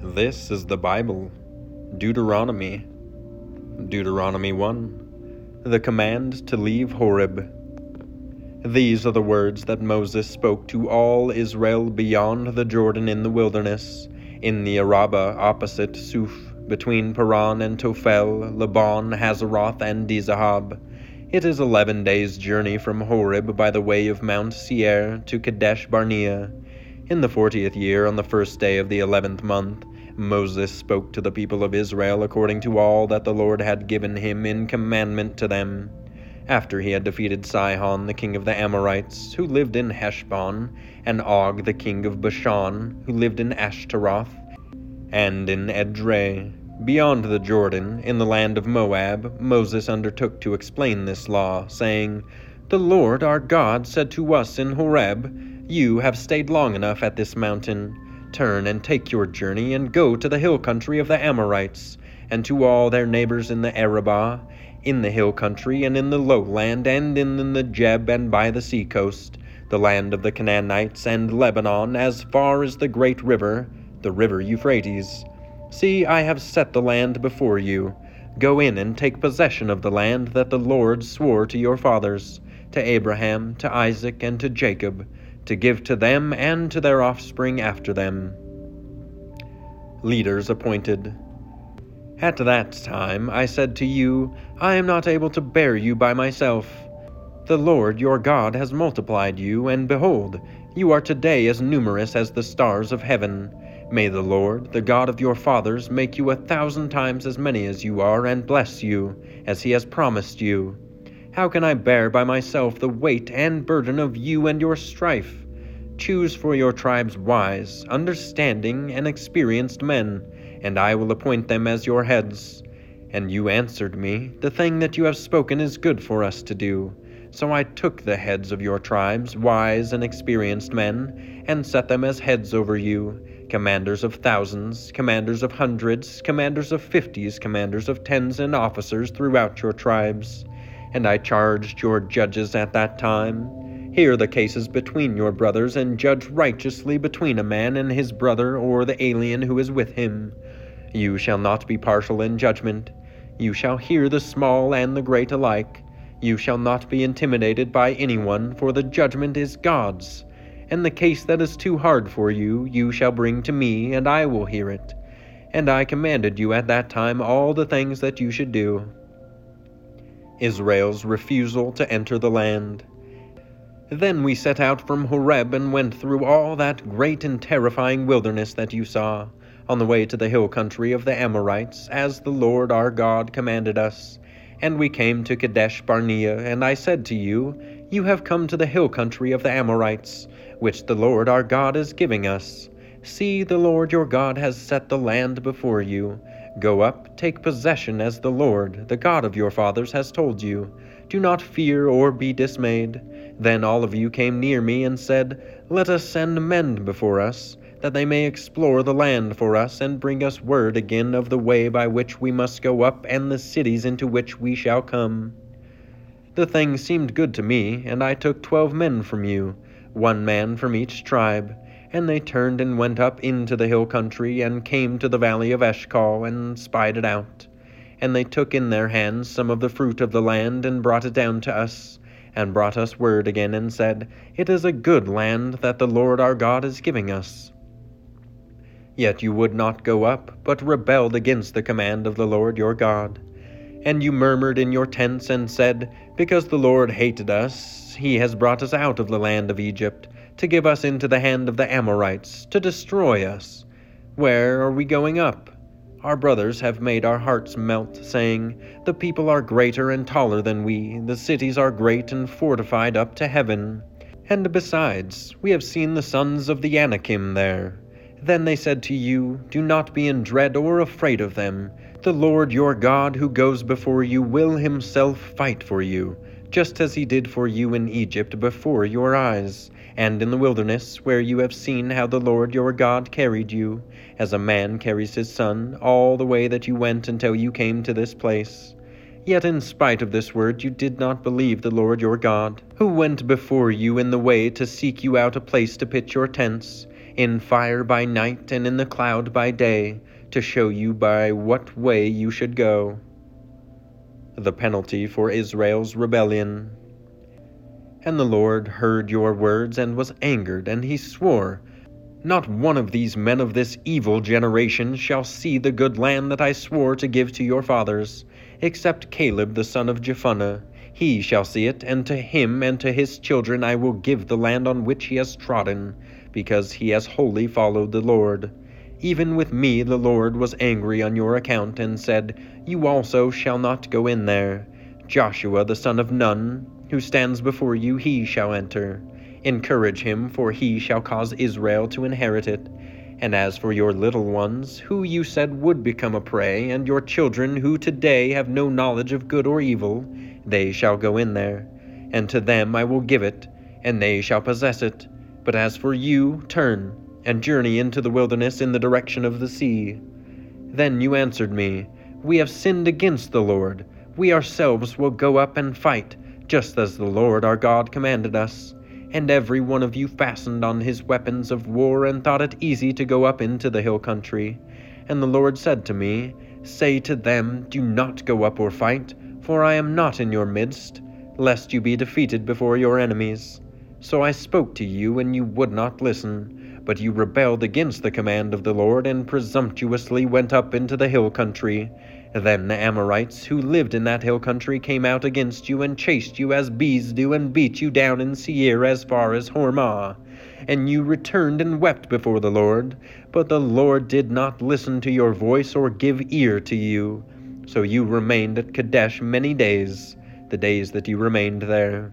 This is the Bible, Deuteronomy. Deuteronomy 1 The command to leave Horeb. These are the words that Moses spoke to all Israel beyond the Jordan in the wilderness, in the Arabah opposite Suph, between Paran and Tophel, Laban, Hazeroth, and Dizahab. It is eleven days' journey from Horeb by the way of Mount Seir to Kadesh Barnea. In the fortieth year, on the first day of the eleventh month, Moses spoke to the people of Israel according to all that the Lord had given him in commandment to them. After he had defeated Sihon, the king of the Amorites, who lived in Heshbon, and Og, the king of Bashan, who lived in Ashtaroth, and in Edrei, beyond the Jordan, in the land of Moab, Moses undertook to explain this law, saying, The Lord our God said to us in Horeb, You have stayed long enough at this mountain. Turn and take your journey, and go to the hill country of the Amorites, and to all their neighbors in the Arabah, in the hill country, and in the lowland, and in the Negeb, and by the sea coast, the land of the Canaanites, and Lebanon, as far as the great river, the river Euphrates. See, I have set the land before you. Go in and take possession of the land that the Lord swore to your fathers, to Abraham, to Isaac, and to Jacob to give to them and to their offspring after them. Leaders appointed. At that time I said to you, I am not able to bear you by myself. The Lord your God has multiplied you, and behold, you are today as numerous as the stars of heaven. May the Lord, the God of your fathers, make you a thousand times as many as you are, and bless you, as he has promised you. How can I bear by myself the weight and burden of you and your strife? Choose for your tribes wise, understanding, and experienced men, and I will appoint them as your heads. And you answered me, The thing that you have spoken is good for us to do. So I took the heads of your tribes, wise and experienced men, and set them as heads over you, commanders of thousands, commanders of hundreds, commanders of fifties, commanders of tens, and officers throughout your tribes. And I charged your judges at that time Hear the cases between your brothers, and judge righteously between a man and his brother or the alien who is with him. You shall not be partial in judgment. You shall hear the small and the great alike. You shall not be intimidated by anyone, for the judgment is God's. And the case that is too hard for you, you shall bring to me, and I will hear it. And I commanded you at that time all the things that you should do. Israel's refusal to enter the land. Then we set out from Horeb and went through all that great and terrifying wilderness that you saw, on the way to the hill country of the Amorites, as the Lord our God commanded us. And we came to Kadesh Barnea, and I said to you, You have come to the hill country of the Amorites, which the Lord our God is giving us. See, the Lord your God has set the land before you. Go up, take possession as the Lord, the God of your fathers, has told you. Do not fear or be dismayed. Then all of you came near me and said, Let us send men before us, that they may explore the land for us, and bring us word again of the way by which we must go up, and the cities into which we shall come. The thing seemed good to me, and I took twelve men from you, one man from each tribe and they turned and went up into the hill country, and came to the valley of Eshcol, and spied it out. And they took in their hands some of the fruit of the land, and brought it down to us, and brought us word again, and said, It is a good land that the Lord our God is giving us. Yet you would not go up, but rebelled against the command of the Lord your God. And you murmured in your tents, and said, Because the Lord hated us, he has brought us out of the land of Egypt to give us into the hand of the Amorites, to destroy us. Where are we going up? Our brothers have made our hearts melt, saying, The people are greater and taller than we, the cities are great and fortified up to heaven. And besides, we have seen the sons of the Anakim there. Then they said to you, Do not be in dread or afraid of them. The Lord your God, who goes before you, will himself fight for you, just as he did for you in Egypt before your eyes, and in the wilderness, where you have seen how the Lord your God carried you, as a man carries his son, all the way that you went until you came to this place. Yet in spite of this word, you did not believe the Lord your God, who went before you in the way to seek you out a place to pitch your tents, in fire by night and in the cloud by day to show you by what way you should go. The penalty for Israel's rebellion. And the Lord heard your words and was angered, and he swore, Not one of these men of this evil generation shall see the good land that I swore to give to your fathers, except Caleb the son of Jephunneh. He shall see it, and to him and to his children I will give the land on which he has trodden, because he has wholly followed the Lord. Even with me the Lord was angry on your account, and said, You also shall not go in there. Joshua the son of Nun, who stands before you, he shall enter. Encourage him, for he shall cause Israel to inherit it. And as for your little ones, who you said would become a prey, and your children, who today have no knowledge of good or evil, they shall go in there. And to them I will give it, and they shall possess it. But as for you, turn and journey into the wilderness in the direction of the sea. Then you answered me, We have sinned against the Lord. We ourselves will go up and fight, just as the Lord our God commanded us. And every one of you fastened on his weapons of war and thought it easy to go up into the hill country. And the Lord said to me, Say to them, Do not go up or fight, for I am not in your midst, lest you be defeated before your enemies. So I spoke to you, and you would not listen. But you rebelled against the command of the Lord, and presumptuously went up into the hill country. Then the Amorites, who lived in that hill country, came out against you, and chased you as bees do, and beat you down in Seir as far as Hormah. And you returned and wept before the Lord. But the Lord did not listen to your voice or give ear to you. So you remained at Kadesh many days, the days that you remained there.